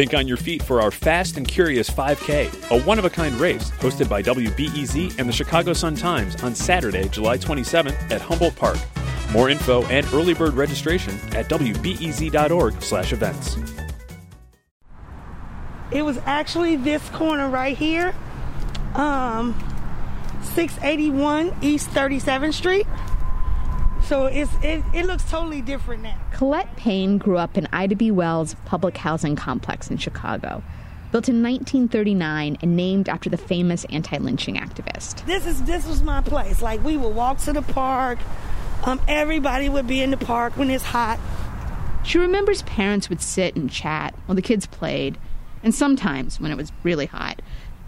Think on your feet for our Fast and Curious 5K, a one of a kind race hosted by WBEZ and the Chicago Sun Times on Saturday, July 27th at Humboldt Park. More info and early bird registration at wbez.org/events. It was actually this corner right here, um, 681 East 37th Street. So it's, it, it looks totally different now. Colette Payne grew up in Ida B. Wells public housing complex in Chicago, built in 1939 and named after the famous anti-lynching activist. This is this was my place. Like we would walk to the park. Um, everybody would be in the park when it's hot. She remembers parents would sit and chat while the kids played, and sometimes, when it was really hot,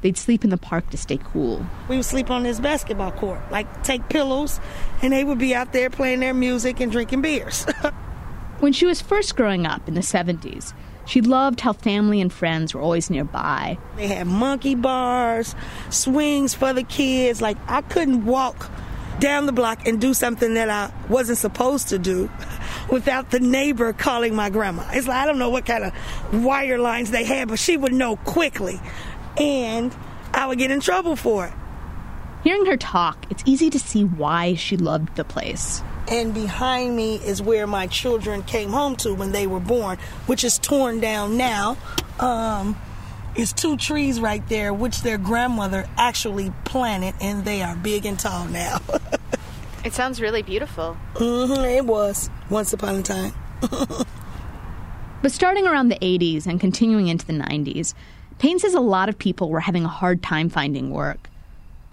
they'd sleep in the park to stay cool. We would sleep on this basketball court, like take pillows, and they would be out there playing their music and drinking beers. when she was first growing up in the 70s, she loved how family and friends were always nearby. They had monkey bars, swings for the kids. Like, I couldn't walk down the block and do something that I wasn't supposed to do without the neighbor calling my grandma. It's like I don't know what kind of wire lines they had, but she would know quickly, and I would get in trouble for it. Hearing her talk, it's easy to see why she loved the place. And behind me is where my children came home to when they were born, which is torn down now. Um, it's two trees right there, which their grandmother actually planted, and they are big and tall now. it sounds really beautiful. Mm-hmm, it was once upon a time. but starting around the 80s and continuing into the 90s, Payne says a lot of people were having a hard time finding work.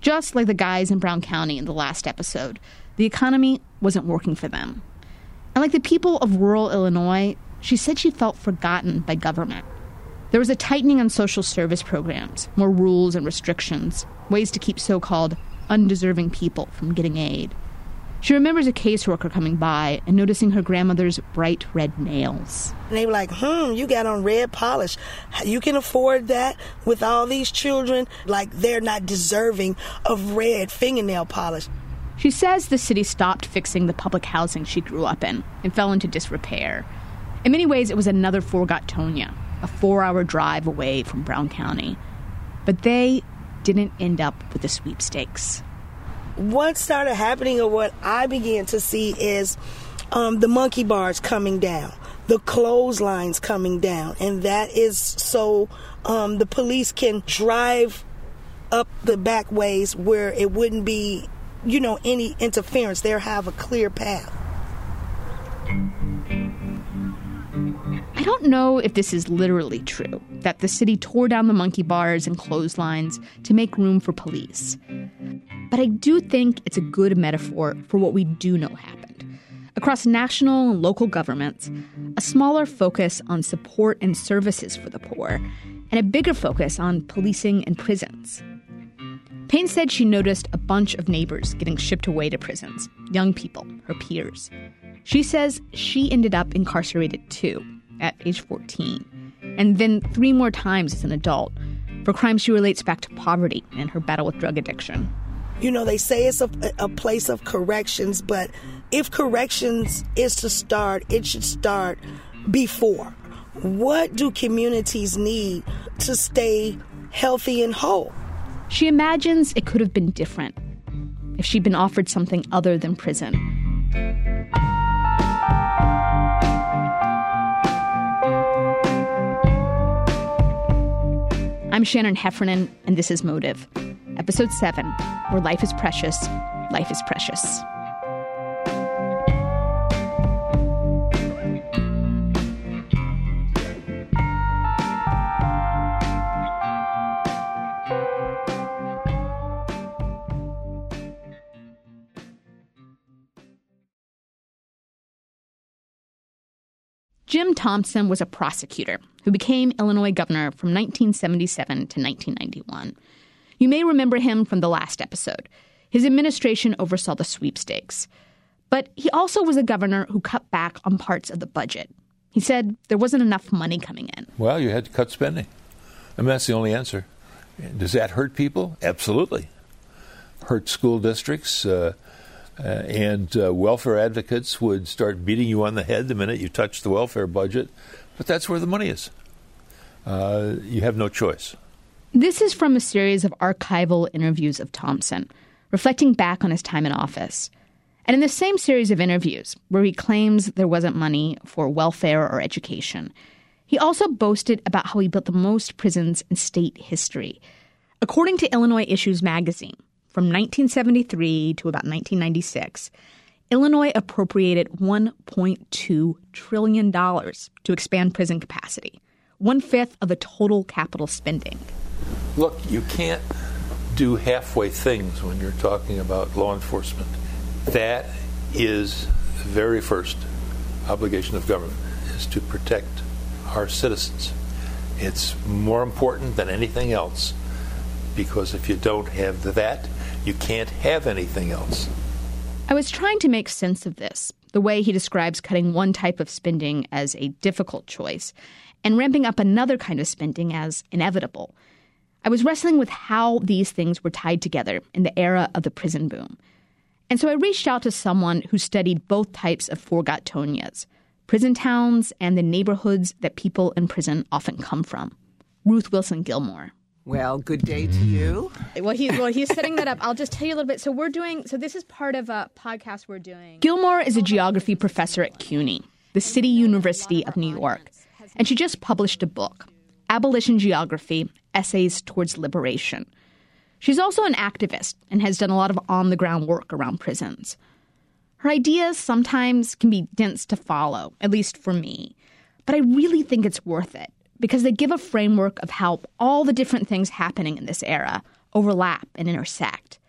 Just like the guys in Brown County in the last episode, the economy wasn't working for them. And like the people of rural Illinois, she said she felt forgotten by government. There was a tightening on social service programs, more rules and restrictions, ways to keep so called undeserving people from getting aid. She remembers a caseworker coming by and noticing her grandmother's bright red nails. And they were like, hmm, you got on red polish. You can afford that with all these children? Like, they're not deserving of red fingernail polish. She says the city stopped fixing the public housing she grew up in and fell into disrepair. In many ways, it was another Forgottonia, a four hour drive away from Brown County. But they didn't end up with the sweepstakes what started happening or what I began to see is um, the monkey bars coming down, the clotheslines coming down, and that is so um, the police can drive up the back ways where it wouldn't be, you know, any interference. They'll have a clear path. I don't know if this is literally true, that the city tore down the monkey bars and clotheslines to make room for police. But I do think it's a good metaphor for what we do know happened. Across national and local governments, a smaller focus on support and services for the poor, and a bigger focus on policing and prisons. Payne said she noticed a bunch of neighbors getting shipped away to prisons, young people, her peers. She says she ended up incarcerated too, at age 14, and then three more times as an adult for crimes she relates back to poverty and her battle with drug addiction. You know, they say it's a, a place of corrections, but if corrections is to start, it should start before. What do communities need to stay healthy and whole? She imagines it could have been different if she'd been offered something other than prison. I'm Shannon Heffernan, and this is Motive. Episode 7 Where Life is Precious, Life is Precious. Jim Thompson was a prosecutor who became Illinois governor from 1977 to 1991. You may remember him from the last episode. His administration oversaw the sweepstakes. But he also was a governor who cut back on parts of the budget. He said there wasn't enough money coming in. Well, you had to cut spending. I mean, that's the only answer. Does that hurt people? Absolutely. Hurt school districts. Uh, uh, and uh, welfare advocates would start beating you on the head the minute you touched the welfare budget. But that's where the money is. uh, you have no choice. This is from a series of archival interviews of Thompson, reflecting back on his time in office. And in the same series of interviews, where he claims there wasn't money for welfare or education, he also boasted about how he built the most prisons in state history. According to Illinois Issues magazine, from 1973 to about 1996, Illinois appropriated $1.2 trillion to expand prison capacity, one fifth of the total capital spending. Look, you can't do halfway things when you're talking about law enforcement. That is the very first obligation of government is to protect our citizens. It's more important than anything else because if you don't have that, you can't have anything else. I was trying to make sense of this, the way he describes cutting one type of spending as a difficult choice and ramping up another kind of spending as inevitable. I was wrestling with how these things were tied together in the era of the prison boom. And so I reached out to someone who studied both types of Forgottonias prison towns and the neighborhoods that people in prison often come from. Ruth Wilson Gilmore. Well, good day to you. Well, he, well, he's setting that up. I'll just tell you a little bit. So we're doing. So this is part of a podcast we're doing. Gilmore is a geography professor at CUNY, the City University of New York, and she just published a book, Abolition Geography: Essays Towards Liberation. She's also an activist and has done a lot of on the ground work around prisons. Her ideas sometimes can be dense to follow, at least for me, but I really think it's worth it because they give a framework of how all the different things happening in this era overlap and intersect.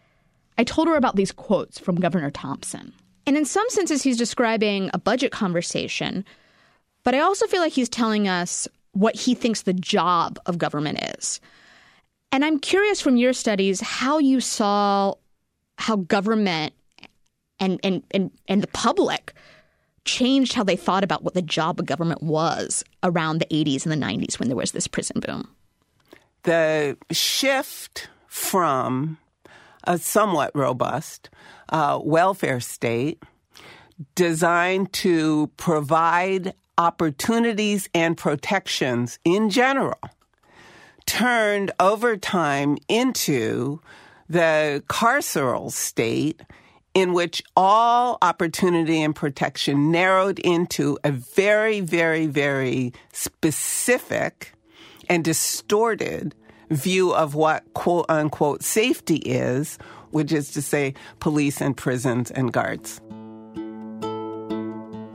I told her about these quotes from Governor Thompson. And in some senses, he's describing a budget conversation, but I also feel like he's telling us what he thinks the job of government is. And I'm curious from your studies how you saw how government and, and, and, and the public changed how they thought about what the job of government was around the 80s and the 90s when there was this prison boom. The shift from a somewhat robust uh, welfare state designed to provide opportunities and protections in general turned over time into the carceral state in which all opportunity and protection narrowed into a very, very, very specific and distorted view of what quote unquote safety is, which is to say police and prisons and guards.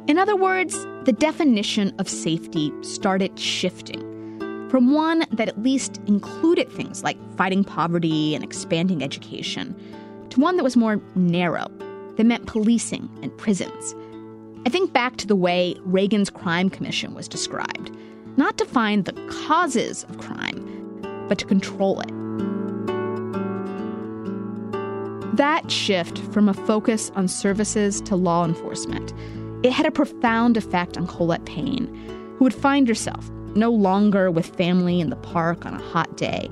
In other words, the definition of safety started shifting from one that at least included things like fighting poverty and expanding education to one that was more narrow, that meant policing and prisons. I think back to the way Reagan's Crime Commission was described not to find the causes of crime, but to control it. That shift from a focus on services to law enforcement, it had a profound effect on Colette Payne, who would find herself no longer with family in the park on a hot day,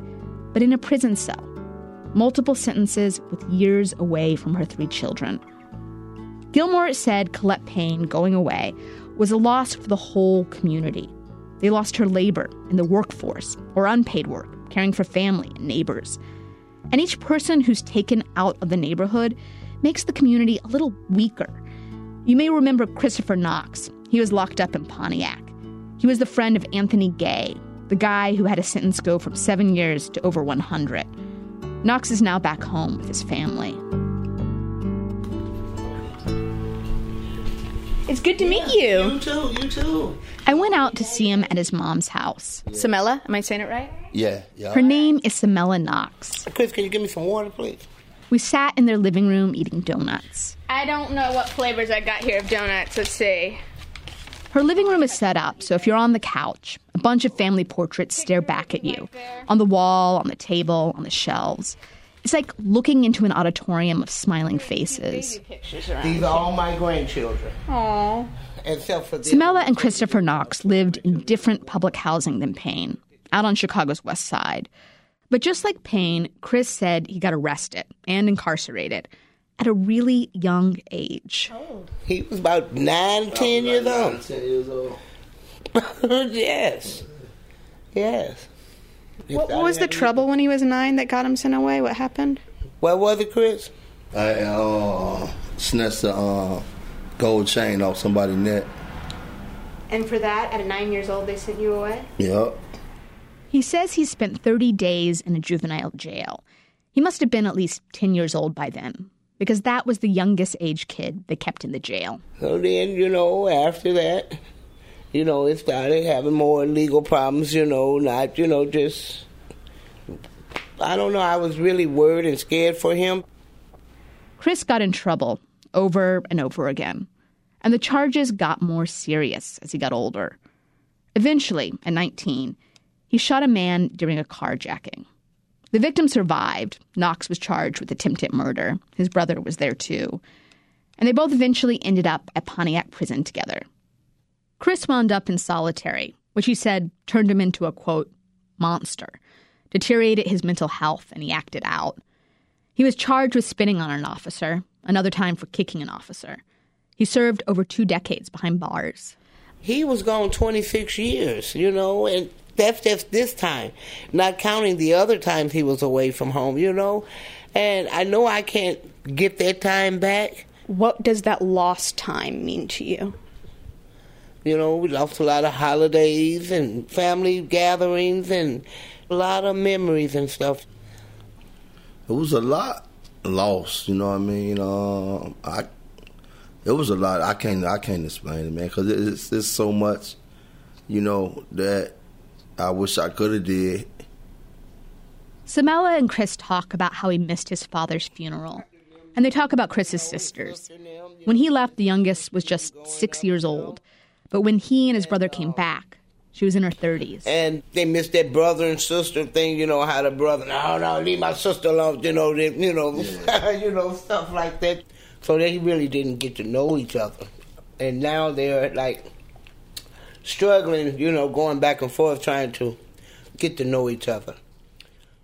but in a prison cell multiple sentences with years away from her three children. Gilmore said Colette Payne going away was a loss for the whole community. They lost her labor in the workforce or unpaid work, caring for family and neighbors. And each person who's taken out of the neighborhood makes the community a little weaker. You may remember Christopher Knox. He was locked up in Pontiac. He was the friend of Anthony Gay, the guy who had a sentence go from seven years to over 100. Knox is now back home with his family. It's good to meet you. You too, you too. I went out to see him at his mom's house. Samela, am I saying it right? Yeah, yeah. Her name is Samela Knox. Chris, can you give me some water, please? We sat in their living room eating donuts. I don't know what flavors I got here of donuts. Let's see. Her living room is set up so if you're on the couch, a bunch of family portraits stare back at you on the wall, on the table, on the shelves. It's like looking into an auditorium of smiling faces. These are all my grandchildren. Aww. Except for this. Samela and Christopher Knox lived in different public housing than Payne, out on Chicago's west side. But just like Payne, Chris said he got arrested and incarcerated at a really young age. He was about nine, ten years old. Ten years old. yes. Yes. What, what was the trouble when he was nine that got him sent away? What happened? What was it, Chris? I uh, snatched the uh, gold chain off somebody's neck. And for that, at nine years old, they sent you away? Yep. He says he spent 30 days in a juvenile jail. He must have been at least 10 years old by then, because that was the youngest age kid they kept in the jail. So then, you know, after that, you know, it started having more legal problems, you know, not, you know, just. I don't know, I was really worried and scared for him. Chris got in trouble over and over again, and the charges got more serious as he got older. Eventually, at 19, he shot a man during a carjacking. The victim survived. Knox was charged with attempted murder. His brother was there too. And they both eventually ended up at Pontiac prison together. Chris wound up in solitary, which he said turned him into a quote, monster, deteriorated his mental health, and he acted out. He was charged with spitting on an officer, another time for kicking an officer. He served over two decades behind bars. He was gone 26 years, you know, and that's just this time, not counting the other times he was away from home, you know. And I know I can't get that time back. What does that lost time mean to you? You know, we lost a lot of holidays and family gatherings and a lot of memories and stuff. It was a lot lost, you know what I mean? Uh, I it was a lot. I can't I can't explain it, man, because it's it's so much, you know, that I wish I could have did. Samela and Chris talk about how he missed his father's funeral. And they talk about Chris's sisters. When he left, the youngest was just six years old. But when he and his brother came back, she was in her 30s. And they missed that brother and sister thing, you know, how the brother, no, no, leave my sister alone, you know, they, you know, you know, stuff like that. So they really didn't get to know each other. And now they're like struggling, you know, going back and forth trying to get to know each other.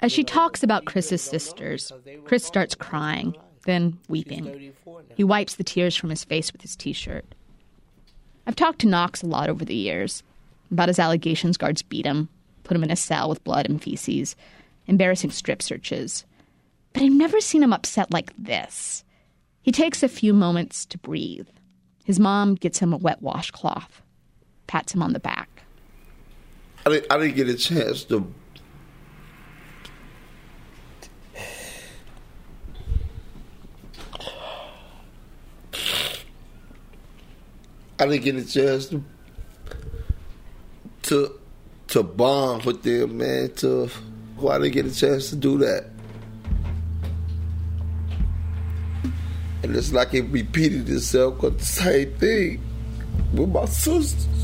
As she talks about Chris's sisters, Chris starts crying, then weeping. He wipes the tears from his face with his t shirt. I've talked to Knox a lot over the years about his allegations guards beat him, put him in a cell with blood and feces, embarrassing strip searches. But I've never seen him upset like this. He takes a few moments to breathe. His mom gets him a wet washcloth, pats him on the back. I didn't, I didn't get a chance to. I didn't get a chance to to to bond with them, man. To why didn't get a chance to do that? And it's like it repeated itself, cause the same thing with my sisters.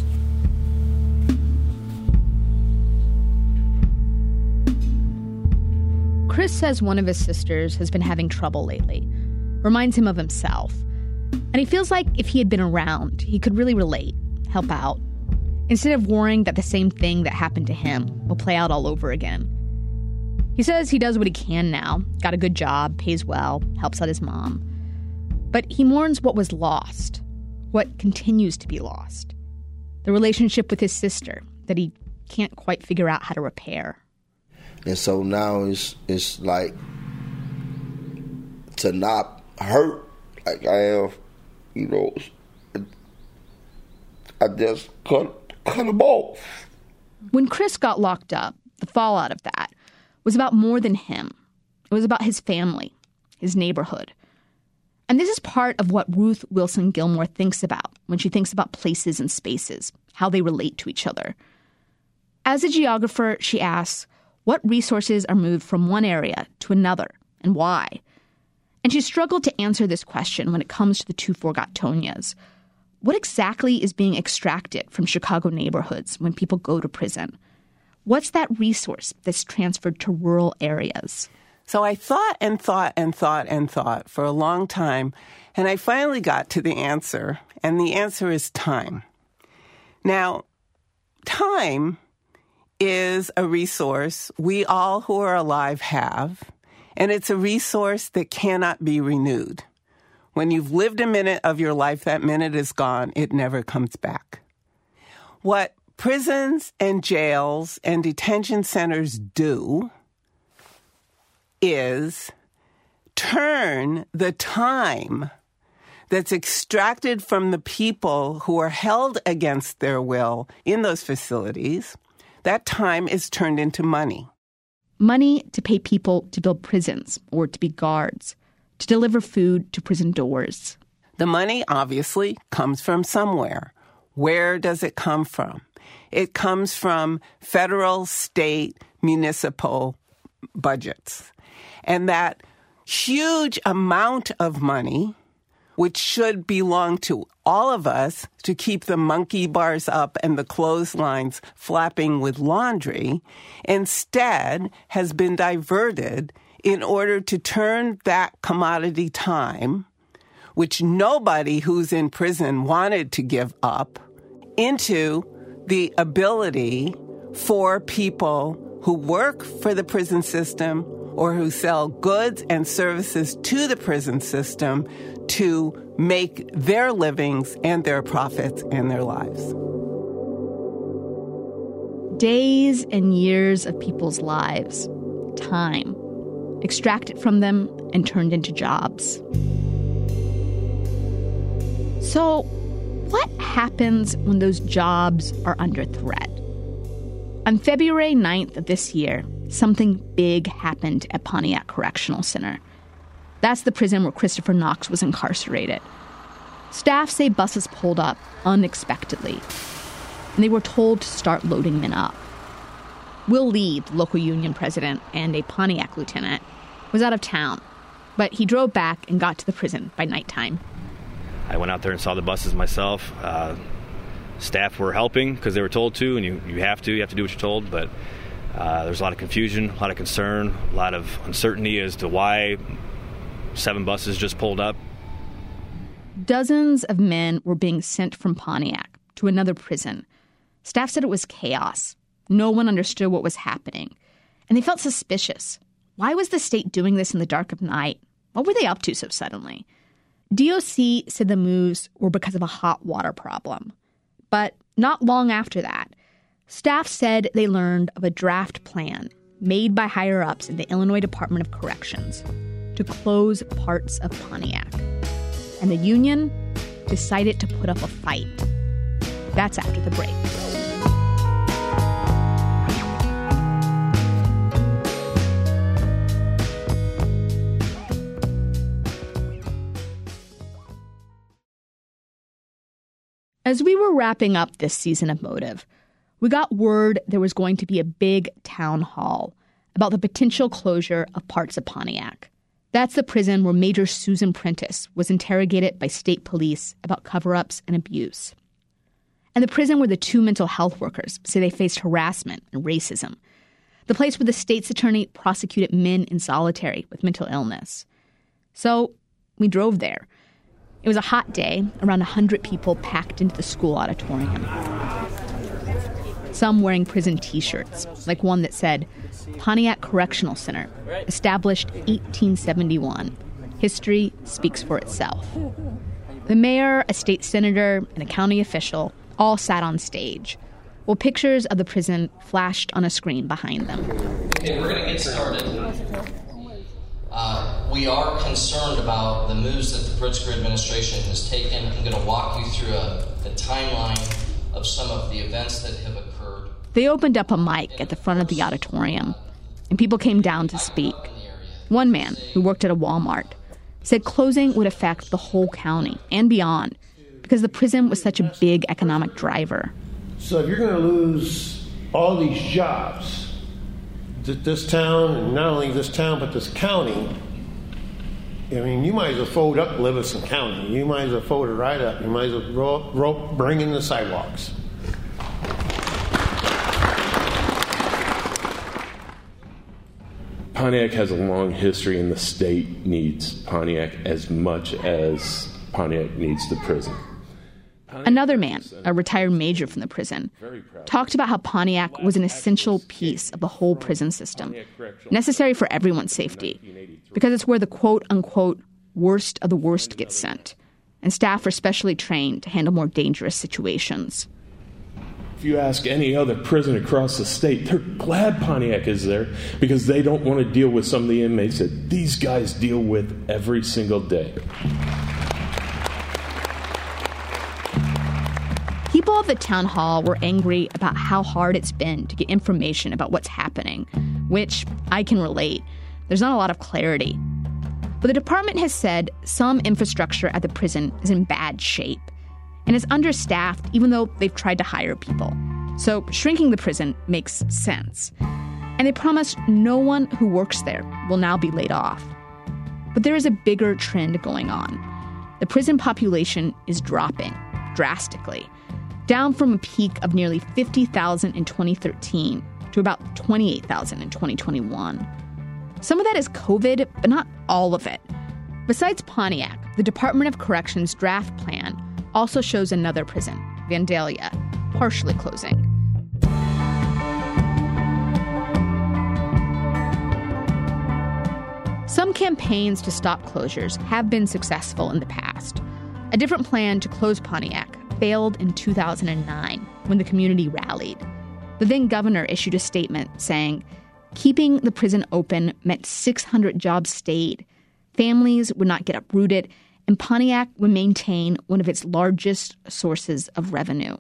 Chris says one of his sisters has been having trouble lately, reminds him of himself. And he feels like if he had been around, he could really relate, help out, instead of worrying that the same thing that happened to him will play out all over again. He says he does what he can now, got a good job, pays well, helps out his mom. But he mourns what was lost, what continues to be lost the relationship with his sister that he can't quite figure out how to repair. And so now it's it's like to not hurt like I am, you know. I just cut cut them off. When Chris got locked up, the fallout of that was about more than him. It was about his family, his neighborhood. And this is part of what Ruth Wilson Gilmore thinks about when she thinks about places and spaces, how they relate to each other. As a geographer, she asks, what resources are moved from one area to another and why? And she struggled to answer this question when it comes to the two Forgottonias. What exactly is being extracted from Chicago neighborhoods when people go to prison? What's that resource that's transferred to rural areas? So I thought and thought and thought and thought for a long time, and I finally got to the answer, and the answer is time. Now, time is a resource we all who are alive have, and it's a resource that cannot be renewed. When you've lived a minute of your life, that minute is gone, it never comes back. What prisons and jails and detention centers do is turn the time that's extracted from the people who are held against their will in those facilities, that time is turned into money. Money to pay people to build prisons or to be guards, to deliver food to prison doors. The money obviously comes from somewhere. Where does it come from? It comes from federal, state, municipal budgets. And that huge amount of money which should belong to all of us to keep the monkey bars up and the clotheslines flapping with laundry, instead has been diverted in order to turn that commodity time, which nobody who's in prison wanted to give up, into the ability for people who work for the prison system or who sell goods and services to the prison system to make their livings and their profits and their lives. Days and years of people's lives, time, extracted from them and turned into jobs. So, what happens when those jobs are under threat? On February 9th of this year, something big happened at Pontiac Correctional Center. That's the prison where Christopher Knox was incarcerated. Staff say buses pulled up unexpectedly, and they were told to start loading men up. Will Lee, the local union president and a Pontiac lieutenant, was out of town, but he drove back and got to the prison by nighttime. I went out there and saw the buses myself. Uh, staff were helping because they were told to, and you, you have to. You have to do what you're told, but uh, there's a lot of confusion, a lot of concern, a lot of uncertainty as to why seven buses just pulled up. Dozens of men were being sent from Pontiac to another prison. Staff said it was chaos. No one understood what was happening. And they felt suspicious. Why was the state doing this in the dark of night? What were they up to so suddenly? DOC said the moves were because of a hot water problem. But not long after that, staff said they learned of a draft plan made by higher ups in the Illinois Department of Corrections to close parts of Pontiac. And the Union decided to put up a fight. That's after the break. As we were wrapping up this season of Motive, we got word there was going to be a big town hall about the potential closure of parts of Pontiac. That's the prison where Major Susan Prentice was interrogated by state police about cover ups and abuse. And the prison where the two mental health workers say they faced harassment and racism. The place where the state's attorney prosecuted men in solitary with mental illness. So we drove there it was a hot day, around 100 people packed into the school auditorium. Some wearing prison t shirts, like one that said, Pontiac Correctional Center, established 1871. History speaks for itself. The mayor, a state senator, and a county official all sat on stage, while pictures of the prison flashed on a screen behind them. Okay, we're going to get started. Uh, we are concerned about the moves that the Pritzker administration has taken. I'm going to walk you through a, a timeline of some of the events that have occurred. They opened up a mic at the front of the auditorium, and people came down to speak. One man, who worked at a Walmart, said closing would affect the whole county and beyond because the prison was such a big economic driver. So if you're going to lose all these jobs, this town, and not only this town, but this county, I mean, you might as well fold up Livingston County. You might as well fold it right up. You might as well rope, rope bring in the sidewalks. Pontiac has a long history, and the state needs Pontiac as much as Pontiac needs the prison. Another man, a retired major from the prison, talked about how Pontiac was an essential piece of the whole prison system, necessary for everyone's safety, because it's where the quote unquote worst of the worst gets sent, and staff are specially trained to handle more dangerous situations. You ask any other prison across the state, they're glad Pontiac is there because they don't want to deal with some of the inmates that these guys deal with every single day. People at the town hall were angry about how hard it's been to get information about what's happening, which I can relate. There's not a lot of clarity. But the department has said some infrastructure at the prison is in bad shape and is understaffed even though they've tried to hire people. So shrinking the prison makes sense. And they promise no one who works there will now be laid off. But there is a bigger trend going on. The prison population is dropping drastically, down from a peak of nearly 50,000 in 2013 to about 28,000 in 2021. Some of that is COVID, but not all of it. Besides Pontiac, the Department of Corrections draft plan also shows another prison, Vandalia, partially closing. Some campaigns to stop closures have been successful in the past. A different plan to close Pontiac failed in 2009 when the community rallied. The then governor issued a statement saying, keeping the prison open meant 600 jobs stayed, families would not get uprooted, and Pontiac would maintain one of its largest sources of revenue.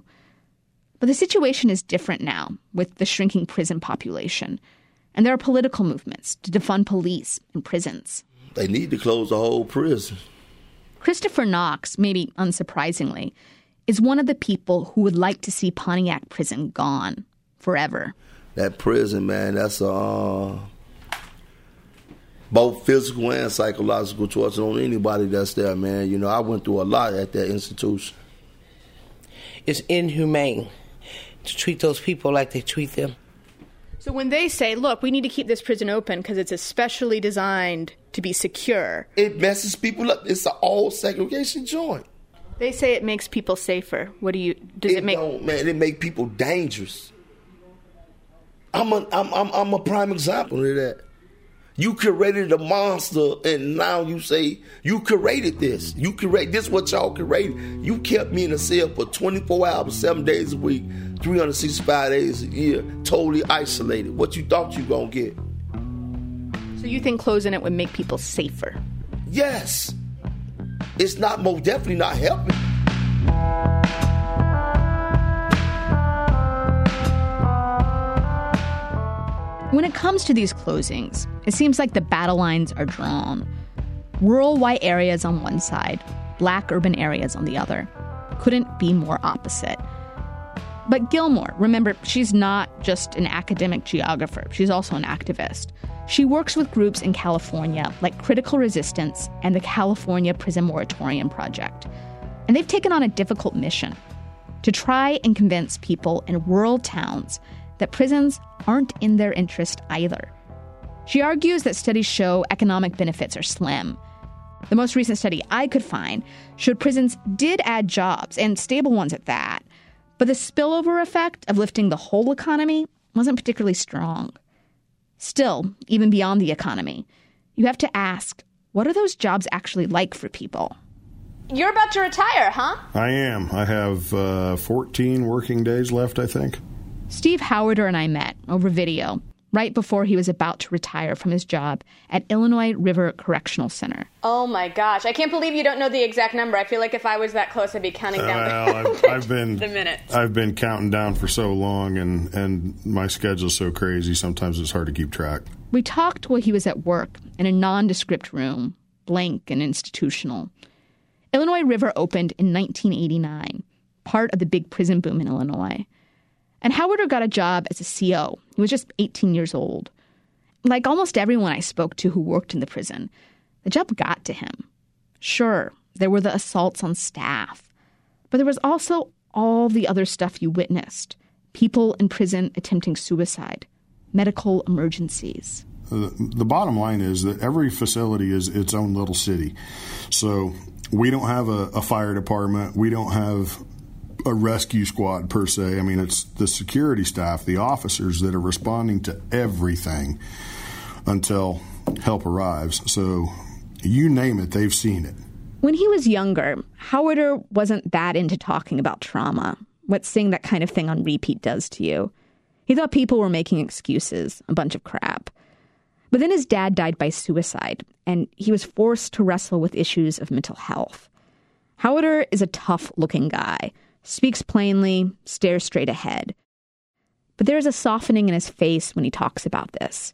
But the situation is different now with the shrinking prison population, and there are political movements to defund police and prisons. They need to close the whole prison. Christopher Knox, maybe unsurprisingly, is one of the people who would like to see Pontiac prison gone forever. That prison, man, that's a uh, both physical and psychological torture on anybody that's there, man. You know, I went through a lot at that institution. It's inhumane to treat those people like they treat them. So when they say, look, we need to keep this prison open because it's especially designed to be secure, it messes people up. It's an all segregation joint. They say it makes people safer. What do you? Does it, it make? Don't, man, it make people dangerous. I'm a, I'm, I'm, I'm a prime example of that. You created a monster, and now you say you created this. You create this. What y'all created? You kept me in a cell for 24 hours, seven days a week, 365 days a year, totally isolated. What you thought you gonna get? So you think closing it would make people safer? Yes. It's not most definitely not helping. When it comes to these closings, it seems like the battle lines are drawn. Rural white areas on one side, black urban areas on the other. Couldn't be more opposite. But Gilmore, remember, she's not just an academic geographer, she's also an activist. She works with groups in California like Critical Resistance and the California Prison Moratorium Project. And they've taken on a difficult mission to try and convince people in rural towns that prisons aren't in their interest either. She argues that studies show economic benefits are slim. The most recent study I could find showed prisons did add jobs, and stable ones at that, but the spillover effect of lifting the whole economy wasn't particularly strong. Still, even beyond the economy, you have to ask what are those jobs actually like for people? You're about to retire, huh? I am. I have uh, 14 working days left, I think. Steve Howarder and I met over video right before he was about to retire from his job at Illinois River Correctional Center. Oh my gosh. I can't believe you don't know the exact number. I feel like if I was that close, I'd be counting down well, I've, I've been the minutes. I've been counting down for so long, and, and my schedule's so crazy, sometimes it's hard to keep track. We talked while he was at work in a nondescript room, blank and institutional. Illinois River opened in 1989, part of the big prison boom in Illinois. And Howarder got a job as a CO. He was just 18 years old. Like almost everyone I spoke to who worked in the prison, the job got to him. Sure, there were the assaults on staff, but there was also all the other stuff you witnessed people in prison attempting suicide, medical emergencies. The, bottom line is that every facility is its own little city. So we don't have a, a fire department. We don't have a rescue squad per se. I mean, it's the security staff, the officers that are responding to everything until help arrives. So you name it, they've seen it. When he was younger, Howarder wasn't that into talking about trauma, what seeing that kind of thing on repeat does to you. He thought people were making excuses, a bunch of crap. But then his dad died by suicide, and he was forced to wrestle with issues of mental health. Howiter is a tough looking guy, speaks plainly, stares straight ahead. But there is a softening in his face when he talks about this.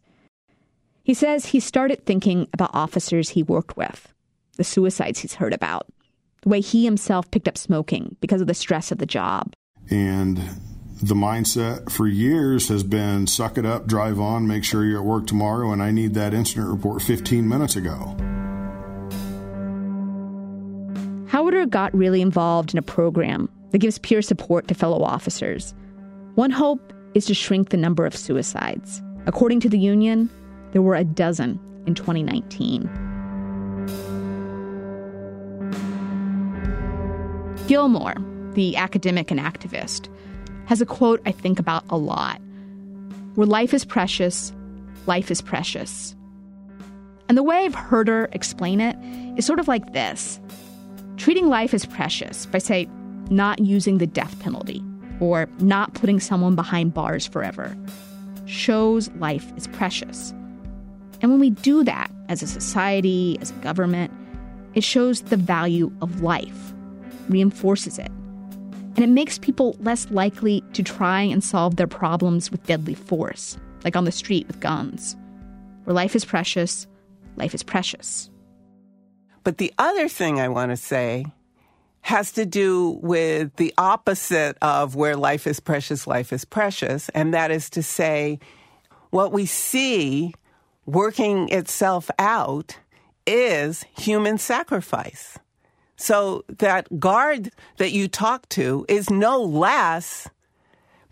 He says he started thinking about officers he worked with, the suicides he's heard about, the way he himself picked up smoking because of the stress of the job. And the mindset for years has been suck it up, drive on, make sure you're at work tomorrow, and I need that incident report 15 minutes ago. Howiter got really involved in a program that gives peer support to fellow officers. One hope is to shrink the number of suicides. According to the union, there were a dozen in 2019. Gilmore, the academic and activist, has a quote I think about a lot Where life is precious, life is precious. And the way I've heard her explain it is sort of like this treating life as precious by, say, not using the death penalty or not putting someone behind bars forever shows life is precious. And when we do that as a society, as a government, it shows the value of life, reinforces it. And it makes people less likely to try and solve their problems with deadly force, like on the street with guns. Where life is precious, life is precious. But the other thing I want to say has to do with the opposite of where life is precious, life is precious. And that is to say, what we see working itself out is human sacrifice. So that guard that you talk to is no less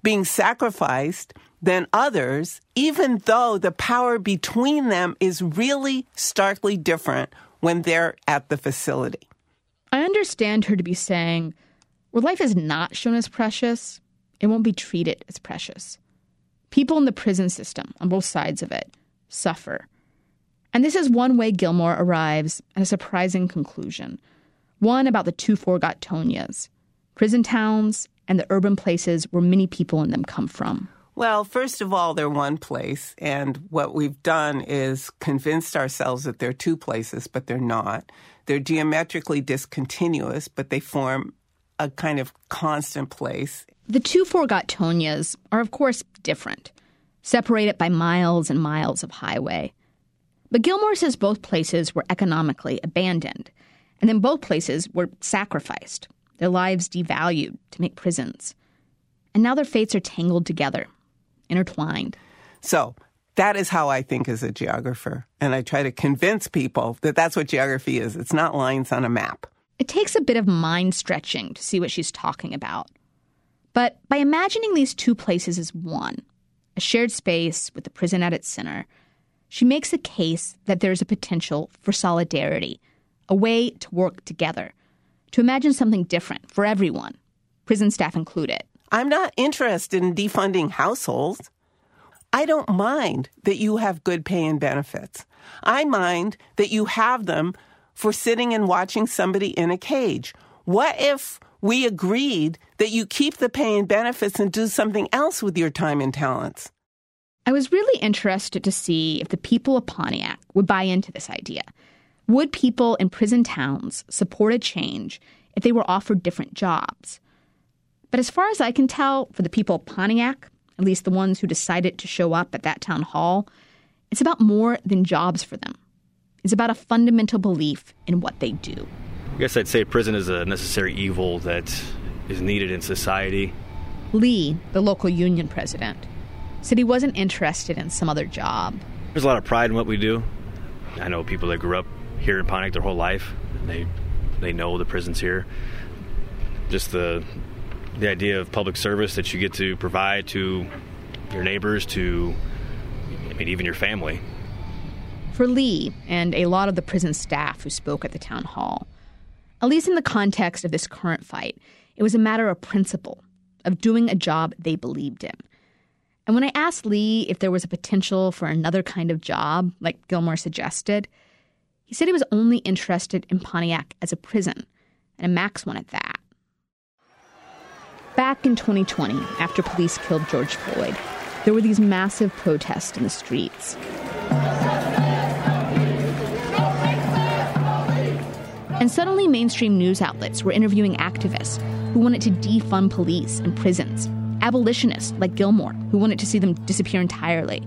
being sacrificed than others, even though the power between them is really starkly different when they're at the facility. I understand her to be saying, where life is not shown as precious, it won't be treated as precious. People in the prison system, on both sides of it, suffer. And this is one way Gilmore arrives at a surprising conclusion one about the two Forgottonias, prison towns and the urban places where many people in them come from. Well, first of all, they're one place, and what we've done is convinced ourselves that they're two places, but they're not. They're geometrically discontinuous, but they form a kind of constant place. The two Forgottonias are, of course, different, separated by miles and miles of highway. But Gilmore says both places were economically abandoned, and then both places were sacrificed, their lives devalued to make prisons. And now their fates are tangled together intertwined. So that is how I think as a geographer. And I try to convince people that that's what geography is. It's not lines on a map. It takes a bit of mind stretching to see what she's talking about. But by imagining these two places as one, a shared space with the prison at its center, she makes a case that there is a potential for solidarity, a way to work together, to imagine something different for everyone, prison staff included. I'm not interested in defunding households. I don't mind that you have good pay and benefits. I mind that you have them for sitting and watching somebody in a cage. What if we agreed that you keep the pay and benefits and do something else with your time and talents? I was really interested to see if the people of Pontiac would buy into this idea. Would people in prison towns support a change if they were offered different jobs? But as far as I can tell, for the people of Pontiac, at least the ones who decided to show up at that town hall, it's about more than jobs for them. It's about a fundamental belief in what they do. I guess I'd say prison is a necessary evil that is needed in society. Lee, the local union president, said he wasn't interested in some other job. There's a lot of pride in what we do. I know people that grew up here in Pontiac their whole life. They they know the prison's here. Just the the idea of public service that you get to provide to your neighbors, to I mean, even your family. For Lee and a lot of the prison staff who spoke at the town hall, at least in the context of this current fight, it was a matter of principle, of doing a job they believed in. And when I asked Lee if there was a potential for another kind of job, like Gilmore suggested, he said he was only interested in Pontiac as a prison, and a max one at that. Back in 2020, after police killed George Floyd, there were these massive protests in the streets. And suddenly, mainstream news outlets were interviewing activists who wanted to defund police and prisons, abolitionists like Gilmore who wanted to see them disappear entirely.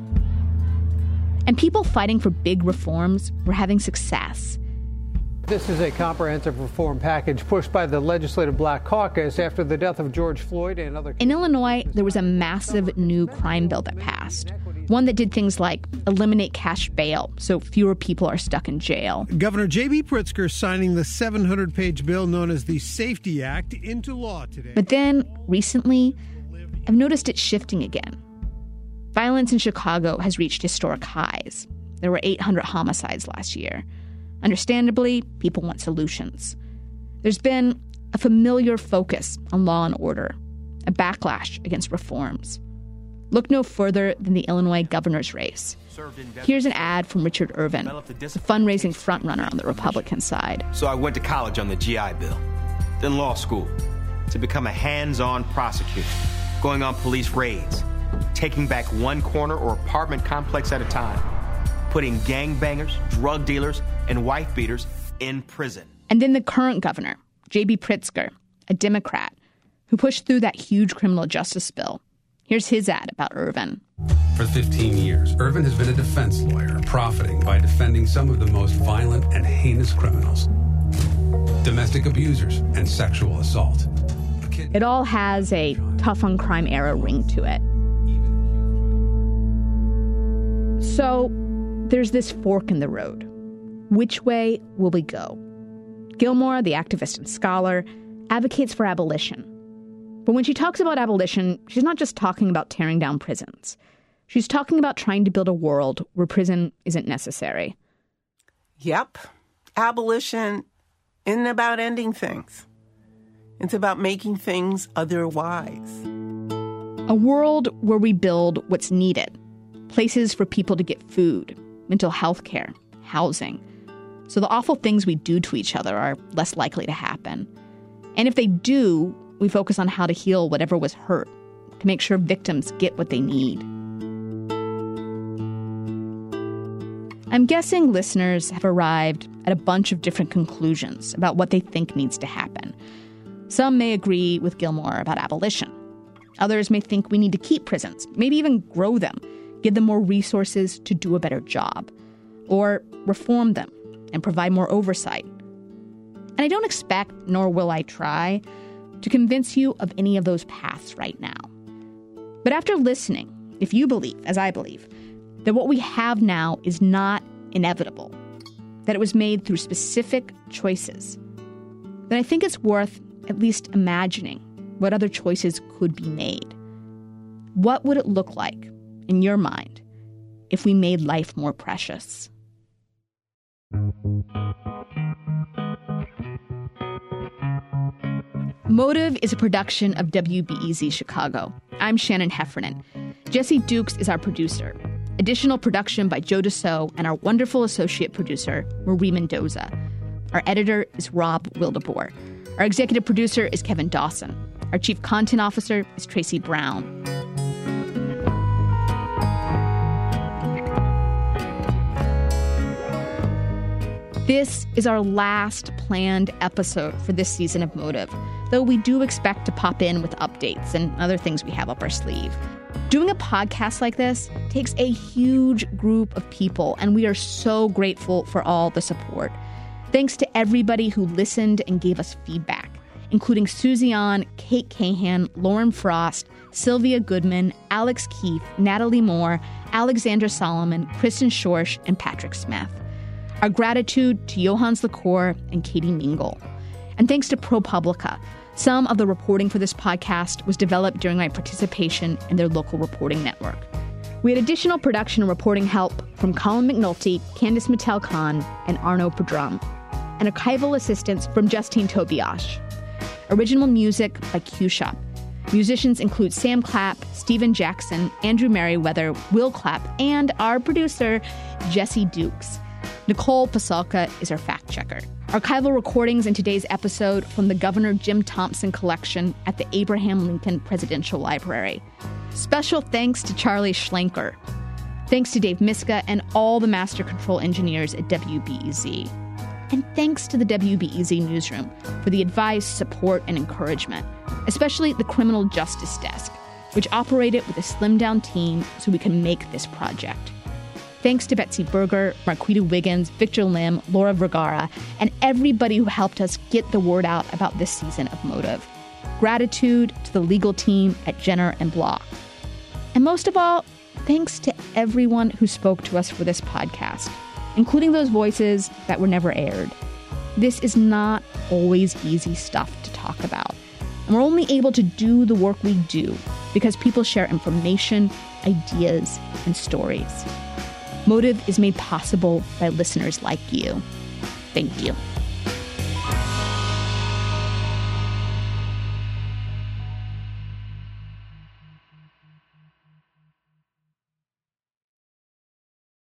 And people fighting for big reforms were having success. This is a comprehensive reform package pushed by the Legislative Black Caucus after the death of George Floyd and other. In Illinois, there was a massive new crime bill that passed. One that did things like eliminate cash bail so fewer people are stuck in jail. Governor J.B. Pritzker signing the 700 page bill known as the Safety Act into law today. But then, recently, I've noticed it shifting again. Violence in Chicago has reached historic highs. There were 800 homicides last year. Understandably, people want solutions. There's been a familiar focus on law and order, a backlash against reforms. Look no further than the Illinois governor's race. Here's an ad from Richard Irvin, the fundraising frontrunner on the Republican side. So I went to college on the GI Bill, then law school, to become a hands on prosecutor, going on police raids, taking back one corner or apartment complex at a time, putting gangbangers, drug dealers, and wife beaters in prison. And then the current governor, J.B. Pritzker, a Democrat, who pushed through that huge criminal justice bill. Here's his ad about Irvin. For 15 years, Irvin has been a defense lawyer, profiting by defending some of the most violent and heinous criminals domestic abusers and sexual assault. It all has a tough on crime era ring to it. So there's this fork in the road. Which way will we go? Gilmore, the activist and scholar, advocates for abolition. But when she talks about abolition, she's not just talking about tearing down prisons. She's talking about trying to build a world where prison isn't necessary. Yep. Abolition isn't about ending things. It's about making things otherwise. A world where we build what's needed places for people to get food, mental health care, housing. So the awful things we do to each other are less likely to happen. And if they do, we focus on how to heal whatever was hurt, to make sure victims get what they need. I'm guessing listeners have arrived at a bunch of different conclusions about what they think needs to happen. Some may agree with Gilmore about abolition. Others may think we need to keep prisons, maybe even grow them, give them more resources to do a better job, or reform them and provide more oversight. And I don't expect, nor will I try, to convince you of any of those paths right now. But after listening, if you believe, as I believe, that what we have now is not inevitable, that it was made through specific choices, then I think it's worth at least imagining what other choices could be made. What would it look like, in your mind, if we made life more precious? Motive is a production of WBEZ Chicago. I'm Shannon Heffernan. Jesse Dukes is our producer. Additional production by Joe DeCeault and our wonderful associate producer, Marie Mendoza. Our editor is Rob Wildeboer. Our executive producer is Kevin Dawson. Our chief content officer is Tracy Brown. This is our last planned episode for this season of Motive, though we do expect to pop in with updates and other things we have up our sleeve. Doing a podcast like this takes a huge group of people, and we are so grateful for all the support. Thanks to everybody who listened and gave us feedback, including Susie An, Kate Cahan, Lauren Frost, Sylvia Goodman, Alex Keefe, Natalie Moore, Alexandra Solomon, Kristen Schorsch, and Patrick Smith. Our gratitude to Johannes LaCour and Katie Mingle. And thanks to ProPublica. Some of the reporting for this podcast was developed during my participation in their local reporting network. We had additional production and reporting help from Colin McNulty, Candice Mattel Khan, and Arno Pedram, and archival assistance from Justine Tobiash. Original music by Cue Shop. Musicians include Sam Clapp, Stephen Jackson, Andrew Merriweather, Will Clapp, and our producer, Jesse Dukes. Nicole Pasulka is our fact checker. Archival recordings in today's episode from the Governor Jim Thompson collection at the Abraham Lincoln Presidential Library. Special thanks to Charlie Schlenker. Thanks to Dave Miska and all the master control engineers at WBEZ. And thanks to the WBEZ newsroom for the advice, support, and encouragement, especially the Criminal Justice Desk, which operated with a slimmed down team so we can make this project. Thanks to Betsy Berger, Marquita Wiggins, Victor Lim, Laura Vergara, and everybody who helped us get the word out about this season of Motive. Gratitude to the legal team at Jenner and Block. And most of all, thanks to everyone who spoke to us for this podcast, including those voices that were never aired. This is not always easy stuff to talk about. And we're only able to do the work we do because people share information, ideas, and stories. Motive is made possible by listeners like you. Thank you.